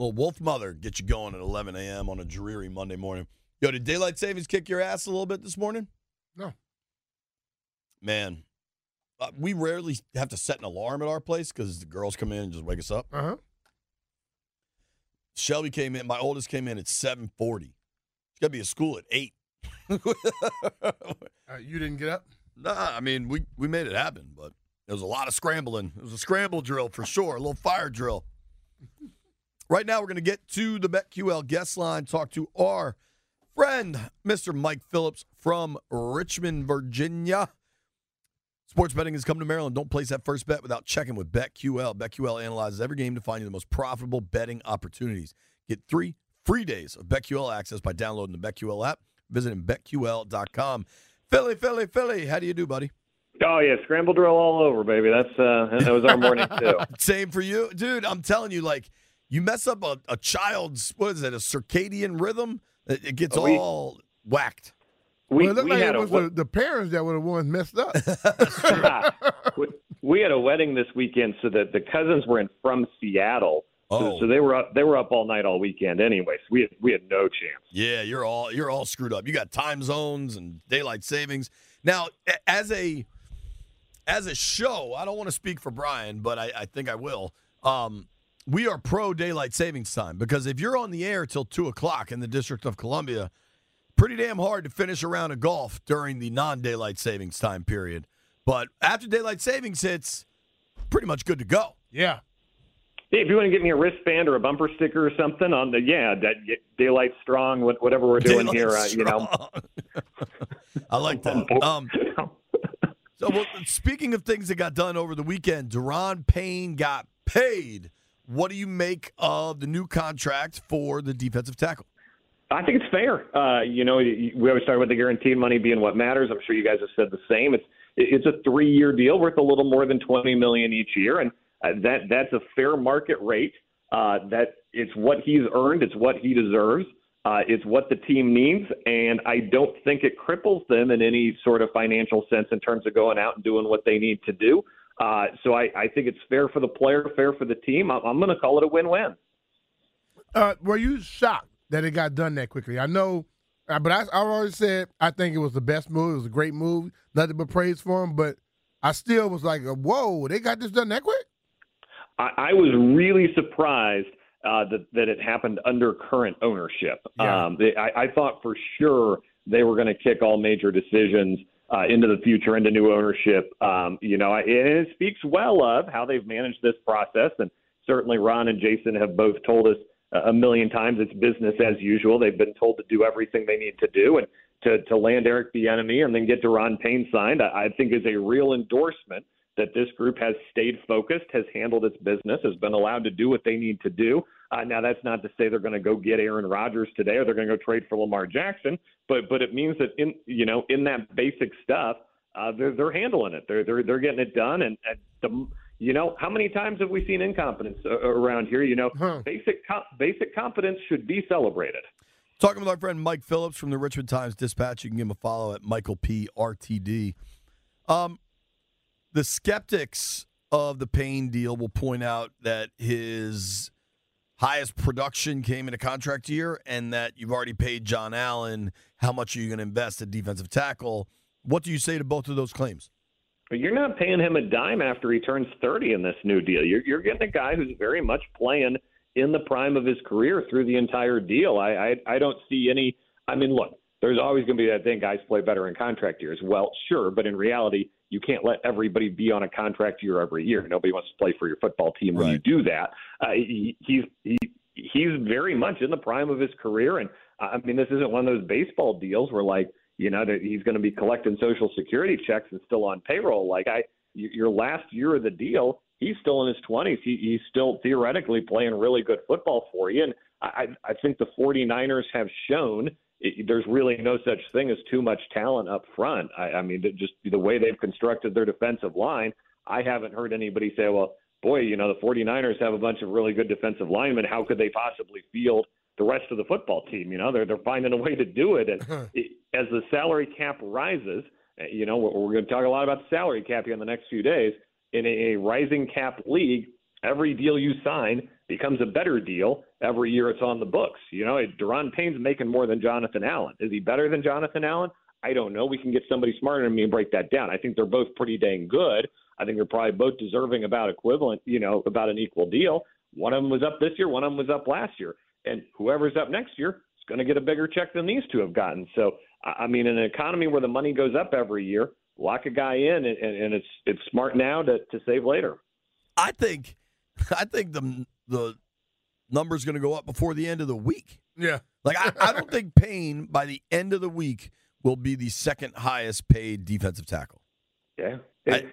Little Wolf Mother get you going at 11 a.m. on a dreary Monday morning. Yo, did daylight savings kick your ass a little bit this morning? No. Man, uh, we rarely have to set an alarm at our place because the girls come in and just wake us up. Uh huh. Shelby came in. My oldest came in at 7:40. She's got to be at school at eight. Uh, you didn't get up? Nah, I mean we we made it happen, but there was a lot of scrambling. It was a scramble drill for sure, a little fire drill. Right now, we're going to get to the BetQL guest line, talk to our friend, Mr. Mike Phillips from Richmond, Virginia. Sports betting has come to Maryland. Don't place that first bet without checking with BetQL. BetQL analyzes every game to find you the most profitable betting opportunities. Get three free days of BetQL access by downloading the BetQL app, visiting BetQL.com. Philly, Philly, Philly. How do you do, buddy? Oh yeah, scramble drill all over, baby. That's uh, that was our morning too. Same for you, dude. I'm telling you, like you mess up a, a child's what is it, a circadian rhythm? It, it gets We- all whacked. We, well, it we like had it was we- the, the parents that were the ones messed up. we, we had a wedding this weekend, so that the cousins were in from Seattle. So, Oh. so they were up they were up all night all weekend anyway. So we had we had no chance. Yeah, you're all you're all screwed up. You got time zones and daylight savings. Now, as a as a show, I don't want to speak for Brian, but I, I think I will. Um, we are pro daylight savings time because if you're on the air till two o'clock in the District of Columbia, pretty damn hard to finish a round of golf during the non daylight savings time period. But after daylight savings hits, pretty much good to go. yeah. Hey, if you want to get me a wristband or a bumper sticker or something on the yeah, that daylight strong, what- whatever we're doing Daylight here, uh, you know. I like that. Um, So, well, speaking of things that got done over the weekend, Daron Payne got paid. What do you make of the new contract for the defensive tackle? I think it's fair. Uh, you know, we always talk about the guaranteed money being what matters. I'm sure you guys have said the same. It's it's a three year deal worth a little more than 20 million each year, and uh, that that's a fair market rate. Uh, that it's what he's earned. It's what he deserves. Uh, it's what the team needs, and I don't think it cripples them in any sort of financial sense in terms of going out and doing what they need to do. Uh, so I, I think it's fair for the player, fair for the team. I'm, I'm going to call it a win-win. Uh, were you shocked that it got done that quickly? I know, uh, but I, I always said I think it was the best move. It was a great move. Nothing but praise for him. But I still was like, whoa, they got this done that quick? I, I was really surprised uh, that that it happened under current ownership. Yeah. Um, they, I, I thought for sure they were going to kick all major decisions uh, into the future, into new ownership. Um, you know, and it speaks well of how they've managed this process, and certainly Ron and Jason have both told us a million times it's business as usual. They've been told to do everything they need to do, and to to land Eric Bieniemy and then get Daron Payne signed, I, I think is a real endorsement that this group has stayed focused, has handled its business, has been allowed to do what they need to do. Uh, now, that's not to say they're going to go get Aaron Rodgers today or they're going to go trade for Lamar Jackson, but but it means that in you know in that basic stuff, uh, they're they're handling it. They're they're they're getting it done. And, and the you know how many times have we seen incompetence uh, around here? You know, Huh. basic com- basic competence should be celebrated. Talking with our friend Mike Phillips from the Richmond Times Dispatch. You can give him a follow at Michael P. RTD. Um, the skeptics of the Payne deal will point out that his highest production came in a contract year and that you've already paid John Allen. How much are you going to invest at defensive tackle? What do you say to both of those claims? You're not paying him a dime after he turns 30 in this new deal. You're, you're getting a guy who's very much playing in the prime of his career through the entire deal. I, I, I don't see any. I mean, look, there's always going to be that thing guys play better in contract years. Well, sure, but in reality, you can't let everybody be on a contract year every year. Nobody wants to play for your football team when you do that. Uh, he, he's he, he's very much in the prime of his career, and I mean, this isn't one of those baseball deals where like you know that he's going to be collecting social security checks and still on payroll. Like I, your last year of the deal, he's still in his 20s. He, he's still theoretically playing really good football for you. And I, I think the 49ers have shown it, there's really no such thing as too much talent up front. I, I mean, just the way they've constructed their defensive line, I haven't heard anybody say, well, boy, you know, the 49ers have a bunch of really good defensive linemen. How could they possibly field the rest of the football team? You know, they're, they're finding a way to do it. And it, as the salary cap rises, eh, you know, we're, we're going to talk a lot about the salary cap here in the next few days. In a, a rising cap league, every deal you sign becomes a better deal every year it's on the books. You know, Daron Payne's making more than Jonathan Allen. Is he better than Jonathan Allen? I don't know. We can get somebody smarter than me and break that down. I think they're both pretty dang good. I think they're probably both deserving about equivalent, you know, about an equal deal. One of them was up this year, one of them was up last year. And whoever's up next year is going to get a bigger check than these two have gotten. So, I mean, in an economy where the money goes up every year, lock a guy in, and, and it's it's smart now to, to save later. I think, I think the the number's going to go up before the end of the week. Yeah. Like I, I don't think Payne by the end of the week will be the second highest paid defensive tackle. Yeah. I,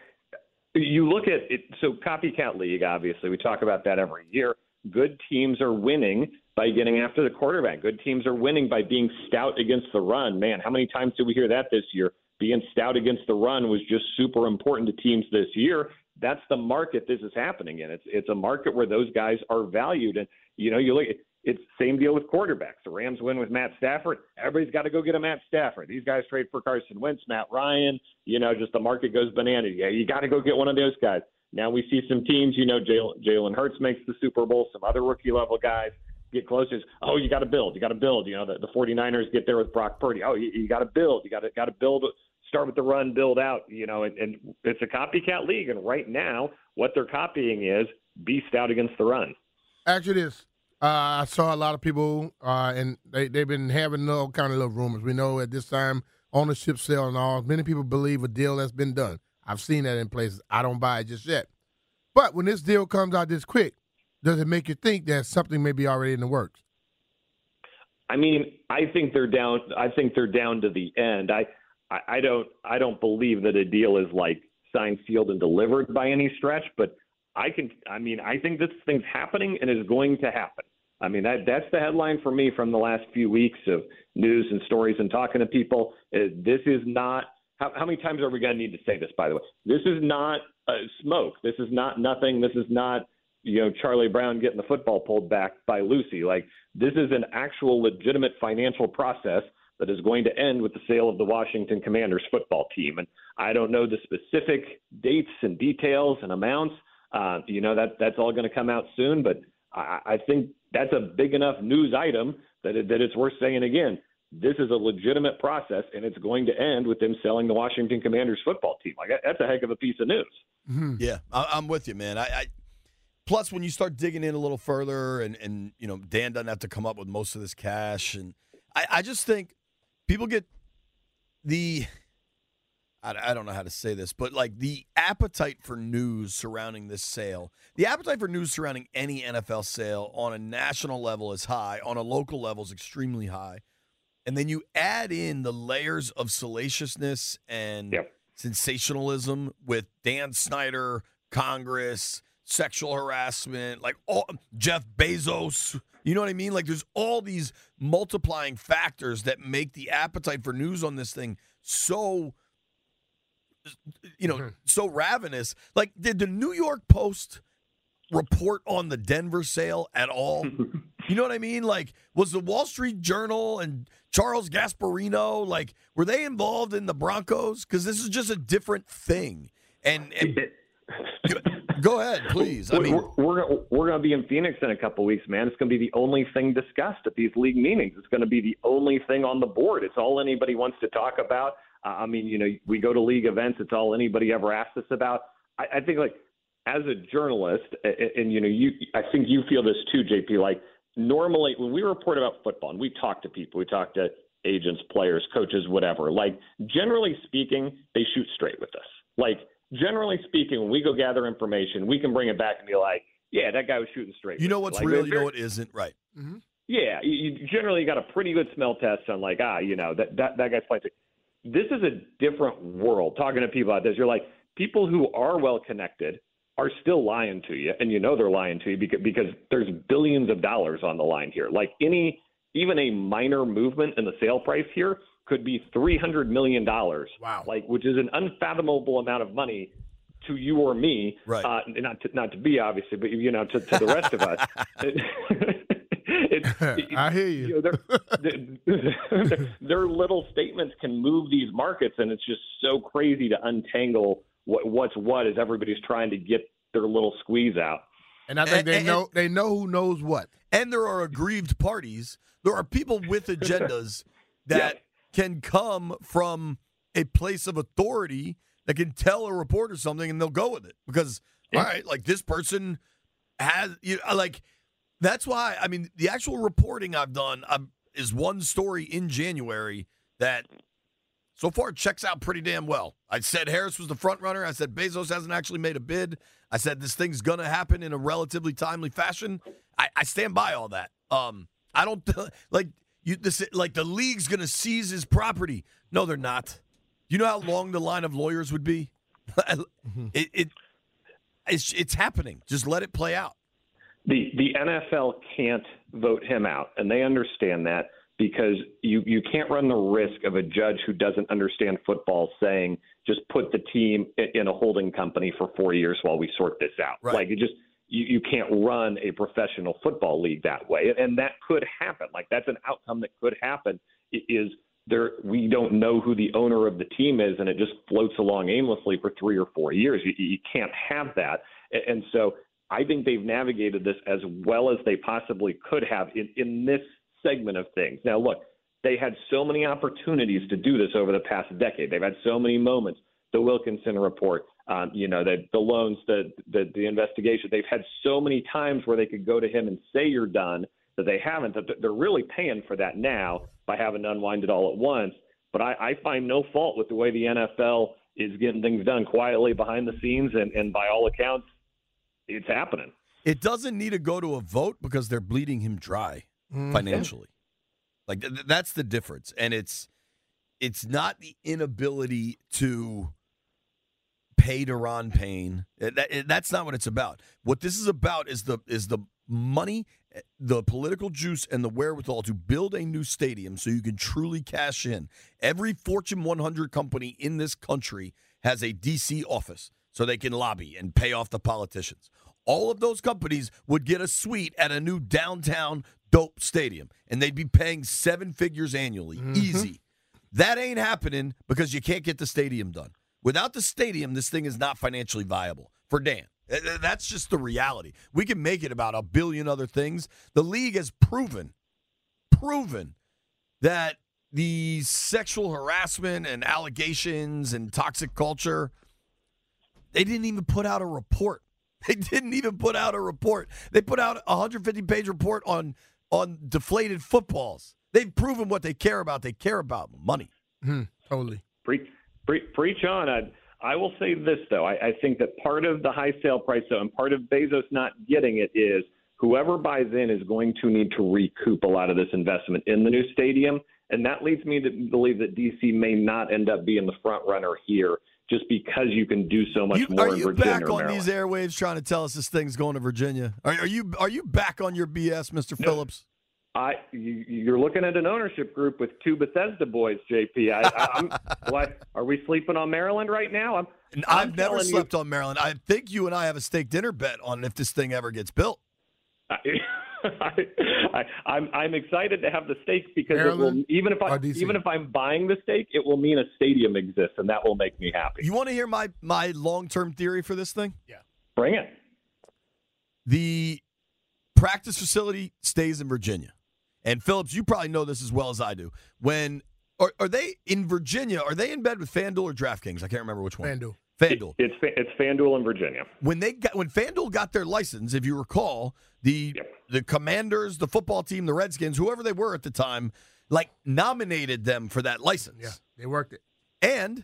you look at it so copycat league obviously we talk about that every year. Good teams are winning by getting after the quarterback. Good teams are winning by being stout against the run. Man, how many times did we hear that this year? Being stout against the run was just super important to teams this year that's the market this is happening in. It's it's a market where those guys are valued, and you know you look. It's same deal with quarterbacks. The Rams win with Matt Stafford. Everybody's got to go get a Matt Stafford. These guys trade for Carson Wentz, Matt Ryan. You know, just the market goes bananas. Yeah, you got to go get one of those guys. Now we see some teams. You know, Jalen Hurts makes the Super Bowl. Some other rookie level guys get closer. Oh, you got to build. You got to build. You know, the, the 49ers get there with Brock Purdy. Oh, you, you got to build. You got to got to build start with the run, build out, you know, and, and it's a copycat league. And right now, what they're copying is beast out against the run. Actually, this uh, I saw a lot of people, uh, and they they've been having all kind of little rumors. We know at this time ownership sale and all. Many people believe a deal that's been done. I've seen that in places. I don't buy it just yet. But when this deal comes out this quick, does it make you think that something may be already in the works? I mean, I think they're down. I think they're down to the end. I I, I don't I don't believe that a deal is like signed, sealed, and delivered by any stretch, but I can I mean I think this thing's happening and is going to happen. I mean that that's the headline for me from the last few weeks of news and stories and talking to people. Uh, this is not how, how many times are we going to need to say this? By the way, this is not uh, smoke. This is not nothing. This is not you know Charlie Brown getting the football pulled back by Lucy. Like this is an actual legitimate financial process that is going to end with the sale of the Washington Commanders football team. And I don't know the specific dates and details and amounts. Uh, you know that that's all going to come out soon, but I, I think that's a big enough news item that it, that it's worth saying again. This is a legitimate process, and it's going to end with them selling the Washington Commanders football team. Like that's a heck of a piece of news. Mm-hmm. Yeah, I, am with you, man. I, I plus when you start digging in a little further, and and you know Dan doesn't have to come up with most of this cash, and I, I just think people get the I, don't know how to say this, but like the appetite for news surrounding this sale, the appetite for news surrounding any NFL sale on a national level is high, on a local level is extremely high. And then you add in the layers of salaciousness and yep. sensationalism with Dan Snyder, Congress, sexual harassment, like all Jeff Bezos. You know what I mean? Like there's all these multiplying factors that make the appetite for news on this thing so you know, mm-hmm. so ravenous. Like did the New York Post report on the Denver sale at all? you know what I mean? Like was the Wall Street Journal and Charles Gasparino like were they involved in the Broncos cuz this is just a different thing. And, and Go ahead, please. I mean, we're we're, we're going to be in Phoenix in a couple weeks, man. It's going to be the only thing discussed at these league meetings. It's going to be the only thing on the board. It's all anybody wants to talk about. Uh, I mean, you know, we go to league events. It's all anybody ever asks us about. I, I think, like, as a journalist, and, and you know, you, I think you feel this too, JP. Like, normally when we report about football and we talk to people, we talk to agents, players, coaches, whatever. Like, generally speaking, they shoot straight with us. Like generally speaking, when we go gather information, we can bring it back and be like, yeah, that guy was shooting straight. You know what's like, real, you know what isn't, right? Mm-hmm. Yeah, you, you generally got a pretty good smell test on like, ah, you know, that that that guy's playing. This is a different world. Talking to people about this, you're like, people who are well connected are still lying to you, and you know they're lying to you because because there's billions of dollars on the line here. Like any even a minor movement in the sale price here could be three hundred million dollars. Wow. Like which is an unfathomable amount of money to you or me. Right. Uh, not to not to be obviously, but you know to, to the rest of us. It, it, I hear you. you know, their, their little statements can move these markets, and it's just so crazy to untangle what, what's what as everybody's trying to get their little squeeze out. And I think And- they and- know they know who knows what. and there are aggrieved parties. There are people with agendas that can come from a place of authority that can tell a reporter something and they'll go with it because all right, like this person has you know, like that's why I mean the actual reporting I've done um, is one story in January that so far checks out pretty damn well. I said Harris was the front runner. I said Bezos hasn't actually made a bid. I said this thing's gonna happen in a relatively timely fashion. I, I stand by all that. Um, I don't like you. This like the league's gonna seize his property. No, they're not. You know how long the line of lawyers would be. it, mm-hmm. it it's it's happening. Just let it play out. The the NFL can't vote him out, and they understand that because you you can't run the risk of a judge who doesn't understand football saying just put the team in a holding company for four years while we sort this out. Right. Like it just you, you can't run a professional football league that way, and that could happen. Like that's an outcome that could happen. Is there we don't know who the owner of the team is, and it just floats along aimlessly for three or four years. You, you can't have that, and so I think they've navigated this as well as they possibly could have in, in this segment of things. Now, look, they had so many opportunities to do this over the past decade. They've had so many moments. The Wilkinson report, um, you know, the, the loans, the, the the investigation. They've had so many times where they could go to him and say you're done that they haven't. That they're really paying for that now by having to unwind it all at once. But I, I find no fault with the way the NFL is getting things done quietly behind the scenes, and, and by all accounts, it's happening. It doesn't need to go to a vote because they're bleeding him dry financially. Like th- th- that's the difference, and it's it's not the inability to pay Daron Payne. Eh, it- that- it- that's not what it's about. What this is about is the is the money, eh, the political juice, and the wherewithal to build a new stadium so you can truly cash in. Every Fortune 100 company in this country has a DC office so they can lobby and pay off the politicians. All of those companies would get a suite at a new downtown dope stadium, and they'd be paying seven figures annually, mm-hmm. easy. That ain't happening because you can't get the stadium done. Without the stadium, this thing is not financially viable for Dan. Uh, uh, That's just the reality. We can make it about a billion other things. The league has proven, proven that the sexual harassment and allegations and toxic culture, they didn't even put out a report. They didn't even put out a report. They put out a 150 page report on on deflated footballs. They've proven what they care about. They care about money. Mhm, totally. Preach, preach, preach on. I, I will say this though. I, I think that part of the high sale price, though, and part of Bezos not getting it is whoever buys in is going to need to recoup a lot of this investment in the new stadium, and that leads me to believe that DC may not end up being the front runner here, just because you can do so much You- more are you back on Maryland. these airwaves trying to tell us this thing's going to Virginia? Are, are you are you back on your BS, Mr. Phillips? I, you, you're looking at an ownership group with two Bethesda boys, JP. I, I, I'm, what, are we sleeping on Maryland right now? I'm, I'm I've never telling you- slept on Maryland. I think you and I have a steak dinner bet on if this thing ever gets built. I, I, I'm I'm excited to have the steak because it will, even if I or DC? even if I'm buying the steak, it will mean a stadium exists, and that will make me happy. You want to hear my my long term theory for this thing? Yeah, bring it. The practice facility stays in Virginia. And Phillips, you probably know this as well as I do. When are, are they in Virginia? Are they in bed with FanDuel or DraftKings? I can't remember which one. FanDuel. FanDuel. It's it's FanDuel in Virginia. when they got when FanDuel got their license, if you recall, the Yep. the Commanders, the football team, the Redskins, whoever they were at the time, like nominated them for that license. Yeah, they worked it. And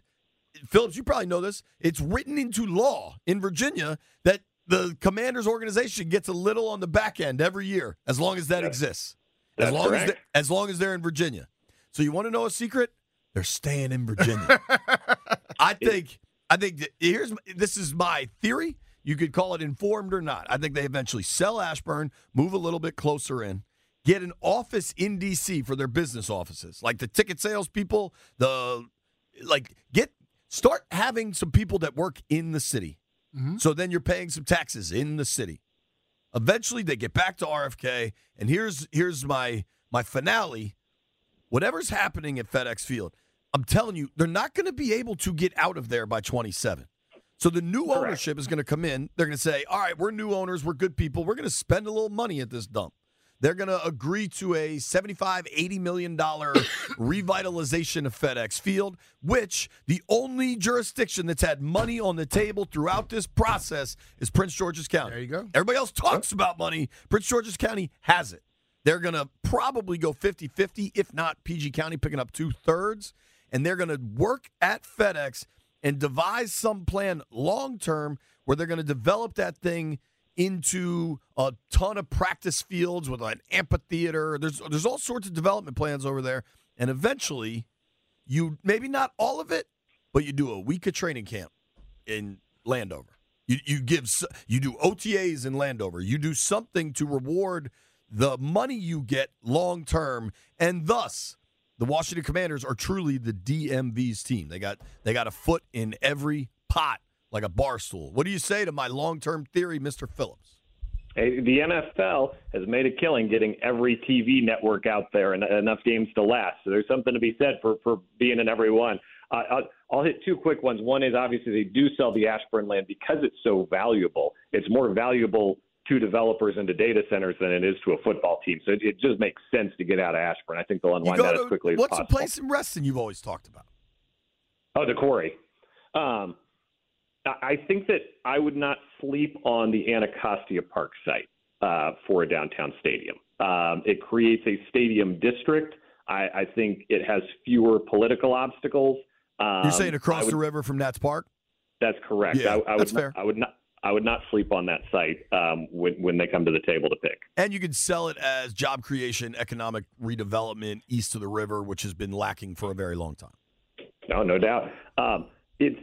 Phillips, you probably know this. It's written into law in Virginia that the Commanders organization gets a little on the back end every year, as long as that That's- exists. As that's long as correct. they, as long as they're in Virginia. So you want to know a secret? They're staying in Virginia. I think I think here's this is my theory. You could call it informed or not. I think they eventually sell Ashburn, move a little bit closer in, get an office in DC for their business offices, like the ticket sales people, the like get start having some people that work in the city. Mm-hmm. So then you're paying some taxes in the city. Eventually they get back to RFK, and here's here's my my finale. Whatever's happening at FedEx Field, I'm telling you, they're not going to be able to get out of there by 27. So the new Correct. ownership is going to come in. They're going to say, "All right, we're new owners, we're good people. We're going to spend a little money at this dump." They're going to agree to a $75, $80 million revitalization of FedEx Field, which the only jurisdiction that's had money on the table throughout this process is Prince George's County. There you go. Everybody else talks about money. Prince George's County has it. They're going to probably go 50 50, if not PG County picking up two thirds. And they're going to work at FedEx and devise some plan long term where they're going to develop that thing into a ton of practice fields with an amphitheater. There's, there's all sorts of development plans over there. And eventually, you maybe not all of it, but you do a week of training camp in Landover. You you give you do OTAs in Landover. You do something to reward the money you get long term, and thus the Washington Commanders are truly the DMV's team. They got they got a foot in every pot like a bar stool. What do you say to my long term theory, Mister Phillips? Hey, The NFL has made a killing getting every TV network out there and enough games to last. So there's something to be said for for being in every one. Uh, I'll, I'll hit two quick ones. One is obviously they do sell the Ashburn land because it's so valuable. It's more valuable to developers and to data centers than it is to a football team. So it, it just makes sense to get out of Ashburn. I think they'll unwind that to- as quickly as what's possible. the place in Reston you've always talked about? Oh, the quarry. Um, I think that I would not sleep on the Anacostia Park site uh, for a downtown stadium. Um, it creates a stadium district. I, I think it has fewer political obstacles. Um, You're saying across would- the river from Nats Park? That's correct. Yeah, I, I would that's not, fair. I would not. I would not sleep on that site um, when when they come to the table to pick. And you can sell it as job creation, economic redevelopment east of the river, which has been lacking for a very long time. No, no doubt. Um, it's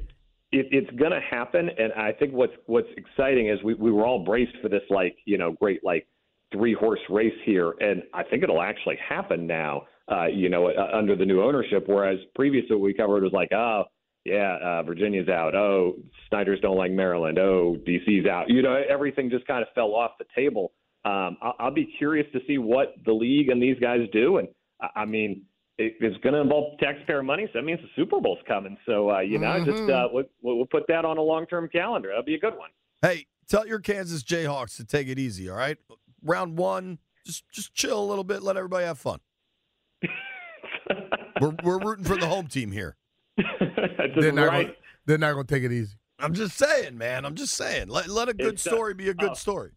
it, it's going to happen, and I think what's what's exciting is we, we were all braced for this like you know great like three horse race here, and I think it'll actually happen now. Uh, you know, uh, under the new ownership, whereas previously what we covered was like, oh yeah, uh, Virginia's out. Oh, Snyder's don't like Maryland. Oh, DC's out. You know, everything just kind of fell off the table. Um, I'll, I'll be curious to see what the league and these guys do, and I, I mean it, it's going to involve taxpayer money, so that means the Super Bowl's coming. So uh, you know, just uh, we'll, we'll put that on a long-term calendar. That'll be a good one. Hey, tell your Kansas Jayhawks to take it easy, all right? Round one, just just chill a little bit, let everybody have fun. We're, we're rooting for the home team here. They're not, right. gonna, they're not gonna take it easy. I'm just saying, man. I'm just saying. Let, let a good It's, uh, story be a good oh. story.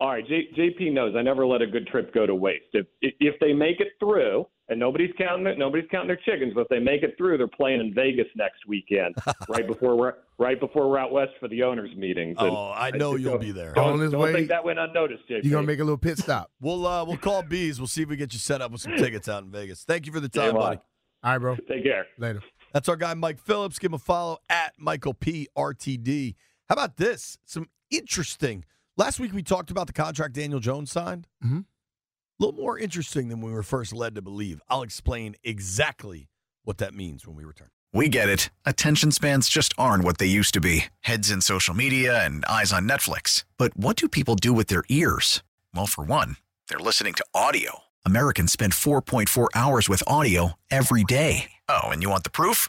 All right, J- JP knows I never let a good trip go to waste. If if they make it through, and nobody's counting it, nobody's counting their chickens, but if they make it through, they're playing in Vegas next weekend, right before we're right before we're out west for the owners' meetings. And Oh, I know just you'll don't- be there. On Don't, his don't way- think that went unnoticed, JP. You're gonna make a little pit stop. We'll uh, we'll call bees. We'll see if we get you set up with some tickets out in Vegas. Thank you for the time, Game on. buddy. All right, bro. Take care. Later. That's our guy Mike Phillips. Give him a follow at Michael P RTD. How about this? Some interesting. Last week we talked about the contract Daniel Jones signed. Mhm. A little more interesting than we were first led to believe. I'll explain exactly what that means when we return. We get it. Attention spans just aren't what they used to be heads in social media and eyes on Netflix. But what do people do with their ears? Well, for one, they're listening to audio. Americans spend 4.4 hours with audio every day. Oh, and you want the proof?